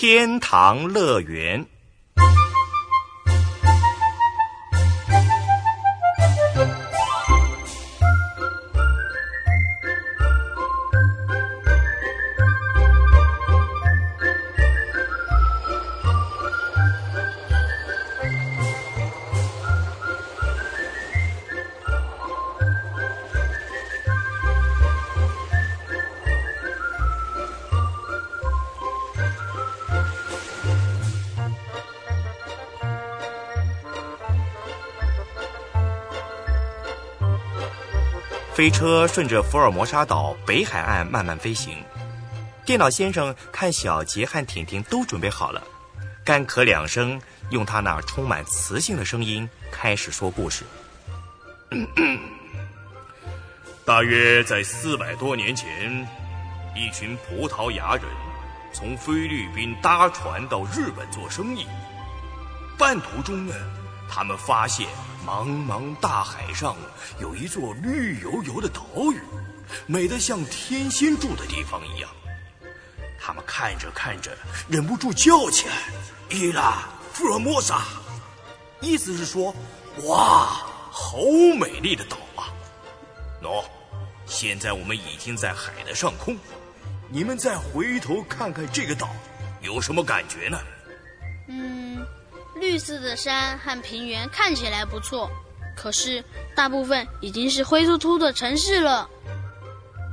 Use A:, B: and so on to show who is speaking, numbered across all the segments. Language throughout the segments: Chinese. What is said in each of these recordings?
A: 天堂乐园。飞车顺着福尔摩沙岛北海岸慢慢飞行。电脑先生看小杰和婷婷都准备好了，干咳两声，用他那充满磁性的声音开始说故事。
B: 大约在四百多年前，一群葡萄牙人从菲律宾搭船到日本做生意，半途中呢，他们发现。茫茫大海上有一座绿油油的岛屿，美得像天仙住的地方一样。他们看着看着，忍不住叫起来：“伊拉福尔摩萨！”意思是说：“哇，好美丽的岛啊！”喏，现在我们已经在海的上空，你们再回头看看这个岛，有什么感觉呢？
C: 绿色的山和平原看起来不错，可是大部分已经是灰秃秃的城市了。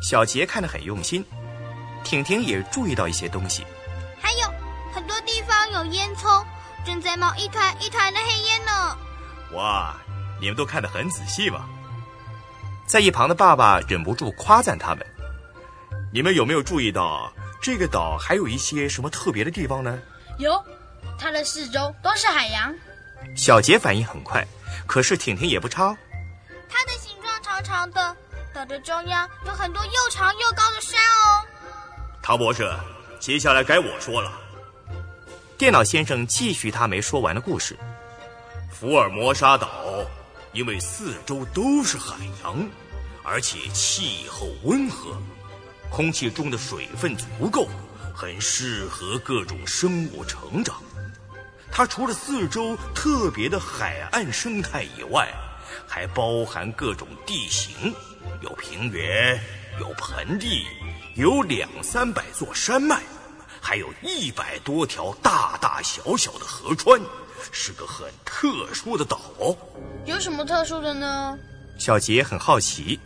A: 小杰看得很用心，婷婷也注意到一些东西，
D: 还有很多地方有烟囱，正在冒一团一团的黑烟呢。
B: 哇，你们都看得很仔细嘛！
A: 在一旁的爸爸忍不住夸赞他们：“
B: 你们有没有注意到这个岛还有一些什么特别的地方呢？”
C: 有。它的四周都是海洋。
A: 小杰反应很快，可是婷婷也不差。
D: 它的形状长长的，岛的中央有很多又长又高的山哦。
B: 陶博士，接下来该我说了。
A: 电脑先生继续他没说完的故事。
B: 福尔摩沙岛因为四周都是海洋，而且气候温和，空气中的水分足够，很适合各种生物成长。它除了四周特别的海岸生态以外，还包含各种地形，有平原，有盆地，有两三百座山脉，还有一百多条大大小小的河川，是个很特殊的岛。
C: 有什么特殊的呢？
A: 小杰很好奇。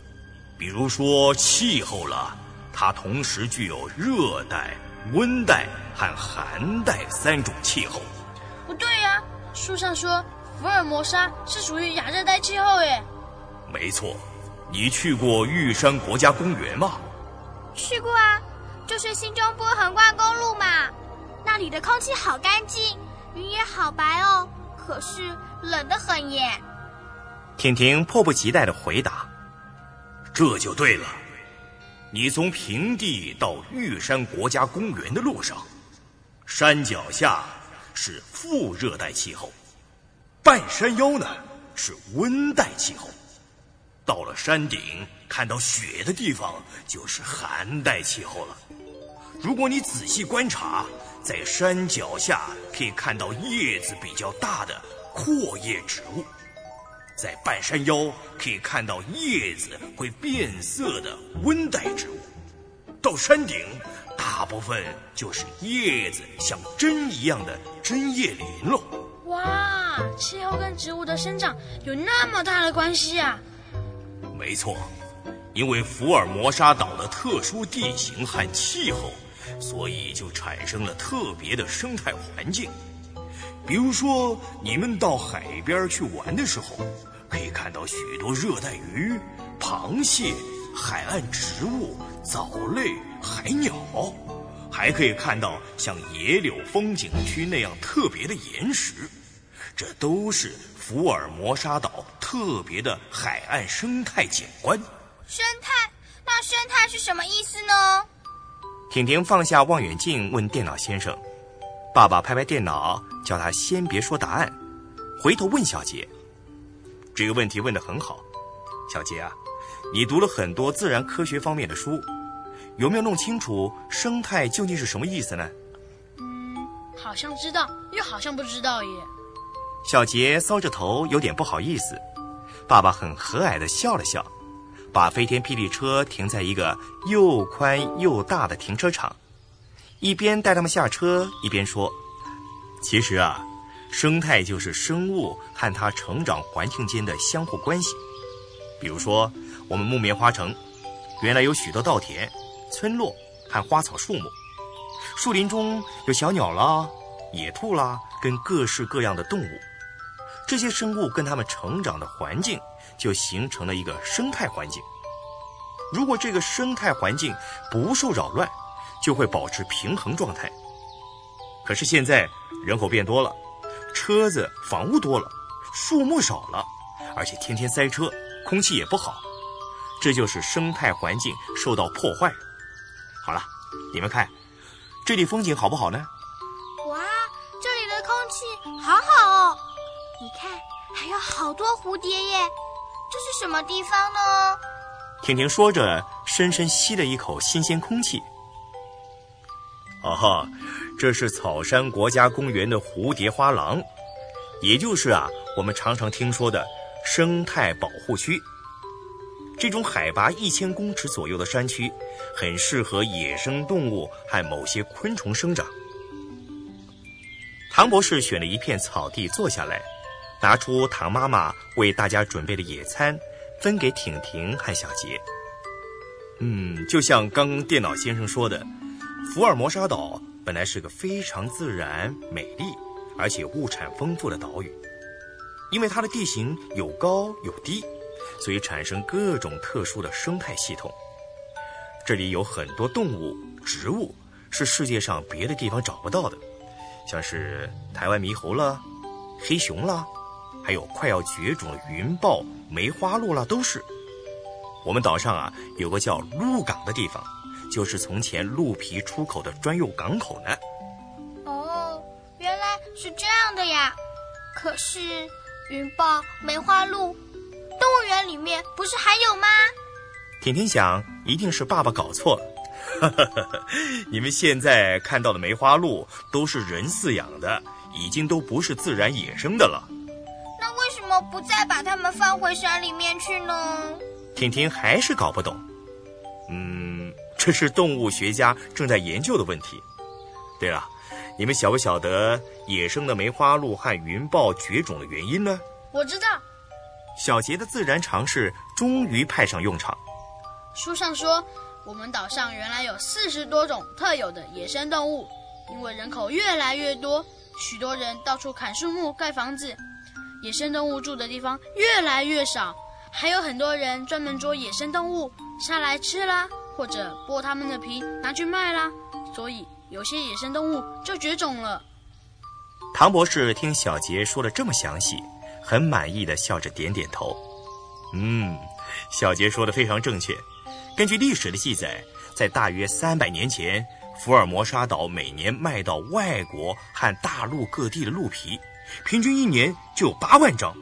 B: 比如说气候了，它同时具有热带、温带和寒带三种气候。
C: 不对呀，书上说福尔摩沙是属于亚热带气候耶。
B: 没错，你去过玉山国家公园吗？
D: 去过啊，就是新中部横贯公路嘛。那里的空气好干净，云也好白哦，可是冷得很耶。
A: 婷婷迫不及待的回答：“
B: 这就对了，你从平地到玉山国家公园的路上，山脚下。”是副热带气候，半山腰呢是温带气候，到了山顶看到雪的地方就是寒带气候了。如果你仔细观察，在山脚下可以看到叶子比较大的阔叶植物，在半山腰可以看到叶子会变色的温带植物，到山顶。大部分就是叶子像针一样的针叶林喽。
C: 哇，气候跟植物的生长有那么大的关系啊！
B: 没错，因为福尔摩沙岛的特殊地形和气候，所以就产生了特别的生态环境。比如说，你们到海边去玩的时候，可以看到许多热带鱼、螃蟹、海岸植物、藻类。海鸟，还可以看到像野柳风景区那样特别的岩石，这都是福尔摩沙岛特别的海岸生态景观。
D: 生态？那生态是什么意思呢？
A: 婷婷放下望远镜问电脑先生，爸爸拍拍电脑，叫他先别说答案，回头问小杰。这个问题问得很好，小杰啊，你读了很多自然科学方面的书。有没有弄清楚生态究竟是什么意思呢？
C: 嗯，好像知道，又好像不知道耶。
B: 小杰搔着头，有点不好意思。爸爸很和蔼地笑了笑，把飞天霹雳车停在一个又宽又大的停车场，一边带他们下车，一边说：“其实啊，生态就是生物和它成长环境间的相互关系。比如说，我们木棉花城，原来有许多稻田、村落和花草树木，树林中有小鸟啦、野兔啦，跟各式各样的动物。”这些生物跟它们成长的环境，就形成了一个生态环境。如果这个生态环境不受扰乱，就会保持平衡状态。可是现在人口变多了，车子、房屋多了，树木少了，而且天天塞车，空气也不好，这就是生态环境受到破坏。好了，你们看，这里风景好不好呢？
D: 哇，这里的空气好好哦。你看，还有好多蝴蝶耶！这是什么地方呢？
B: 婷婷说着，深深吸了一口新鲜空气。啊哈，这是草山国家公园的蝴蝶花廊，也就是啊，我们常常听说的生态保护区。这种海拔一千公尺左右的山区，很适合野生动物和某些昆虫生长。唐博士选了一片草地坐下来。拿出唐妈妈为大家准备的野餐，分给婷婷和小杰。嗯，就像刚刚电脑先生说的，福尔摩沙岛本来是个非常自然、美丽，而且物产丰富的岛屿。因为它的地形有高有低，所以产生各种特殊的生态系统。这里有很多动物、植物是世界上别的地方找不到的，像是台湾猕猴啦、黑熊啦。还有快要绝种的云豹、梅花鹿啦，都是。我们岛上啊，有个叫鹿港的地方，就是从前鹿皮出口的专用港口呢。
D: 哦，原来是这样的呀。可是云豹、梅花鹿，动物园里面不是还有吗？
B: 婷婷想，一定是爸爸搞错了。你们现在看到的梅花鹿都是人饲养的，已经都不是自然野生的了。
D: 那为什么不再把它们放回山里面去呢？
B: 婷婷还是搞不懂。嗯，这是动物学家正在研究的问题。对了，你们晓不晓得野生的梅花鹿和云豹绝种的原因呢？
C: 我知道。
B: 小杰的自然常识终于派上用场。
C: 书上说，我们岛上原来有四十多种特有的野生动物，因为人口越来越多，许多人到处砍树木盖房子。野生动物住的地方越来越少，还有很多人专门捉野生动物杀来吃啦，或者剥它们的皮拿去卖啦，所以有些野生动物就绝种了。
B: 唐博士听小杰说的这么详细，很满意的笑着点点头。嗯，小杰说的非常正确。根据历史的记载，在大约三百年前，福尔摩沙岛每年卖到外国和大陆各地的鹿皮。平均一年就有八万张，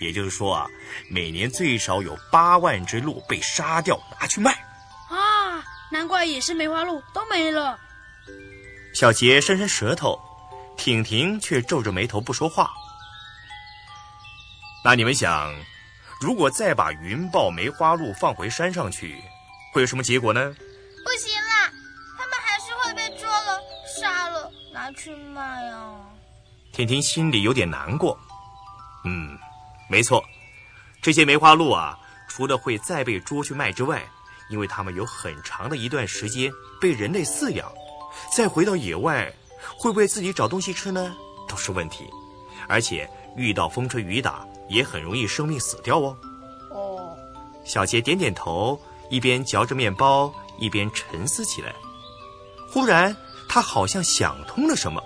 B: 也就是说啊，每年最少有八万只鹿被杀掉拿去卖。
C: 啊，难怪野生梅花鹿都没了。
B: 小杰伸伸舌头，婷婷却皱着眉头不说话。那你们想，如果再把云豹、梅花鹿放回山上去，会有什么结果呢？
D: 不行啦，他们还是会被捉了、杀了拿去卖啊。
B: 婷婷心里有点难过，嗯，没错，这些梅花鹿啊，除了会再被捉去卖之外，因为它们有很长的一段时间被人类饲养，再回到野外，会不会自己找东西吃呢？都是问题，而且遇到风吹雨打，也很容易生命死掉哦。
C: 哦，
B: 小杰点点头，一边嚼着面包，一边沉思起来。忽然，他好像想通了什么。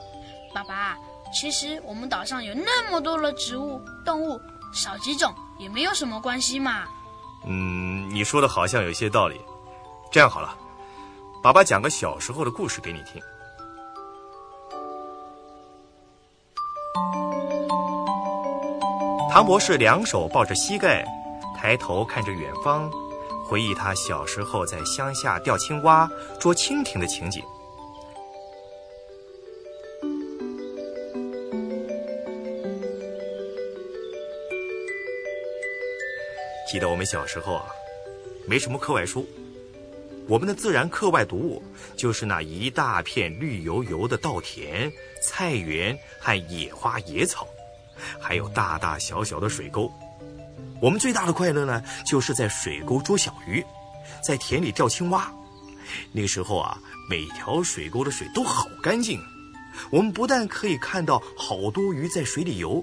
C: 爸爸。其实我们岛上有那么多的植物、动物，少几种也没有什么关系嘛。
B: 嗯，你说的好像有些道理。这样好了，爸爸讲个小时候的故事给你听。唐博士两手抱着膝盖，抬头看着远方，回忆他小时候在乡下钓青蛙、捉蜻蜓的情景。记得我们小时候啊，没什么课外书，我们的自然课外读物就是那一大片绿油油的稻田、菜园和野花野草，还有大大小小的水沟。我们最大的快乐呢，就是在水沟捉小鱼，在田里钓青蛙。那时候啊，每条水沟的水都好干净，我们不但可以看到好多鱼在水里游，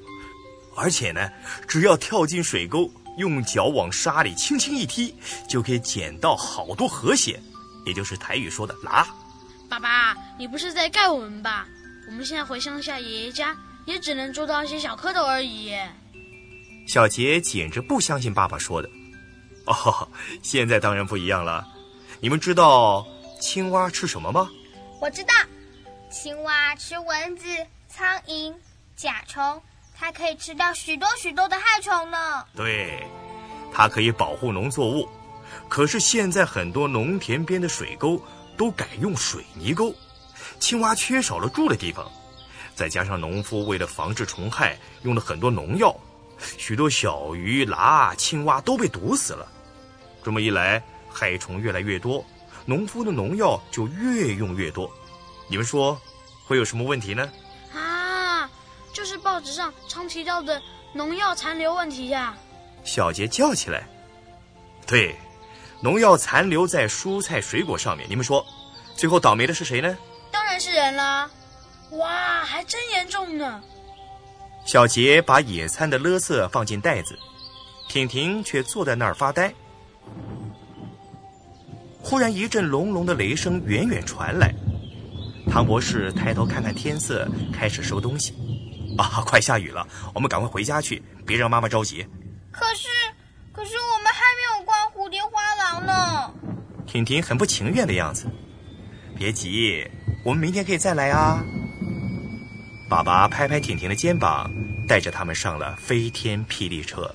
B: 而且呢，只要跳进水沟，用脚往沙里轻轻一踢，就可以捡到好多河蟹，也就是台语说的“拉”。
C: 爸爸，你不是在盖我们吧？我们现在回乡下爷爷家，也只能捉到一些小蝌蚪而已。
B: 小杰简直不相信爸爸说的。哦，现在当然不一样了。你们知道青蛙吃什么吗？
D: 我知道，青蛙吃蚊子、苍蝇、甲虫，它可以吃掉许多许多的害虫呢。
B: 对，它可以保护农作物。可是现在很多农田边的水沟都改用水泥沟，青蛙缺少了住的地方。再加上农夫为了防治虫害，用了很多农药，许多小鱼、蛤、青蛙都被毒死了。这么一来，害虫越来越多，农夫的农药就越用越多，你们说会有什么问题呢？
C: 啊，就是报纸上常提到的农药残留问题呀！
B: 小杰叫起来：“对，农药残留在蔬菜水果上面，你们说，最后倒霉的是谁呢？
C: 当然是人啦！哇，还真严重呢！”
B: 小杰把野餐的垃圾放进袋子，婷婷却坐在那儿发呆。忽然一阵隆隆的雷声远远传来，唐博士抬头看看天色，开始收东西。啊，快下雨了，我们赶快回家去，别让妈妈着急。
D: 可是，可是我们还没有逛蝴蝶花廊呢。
B: 婷婷很不情愿的样子。别急，我们明天可以再来啊。爸爸拍拍婷婷的肩膀，带着他们上了飞天霹雳车。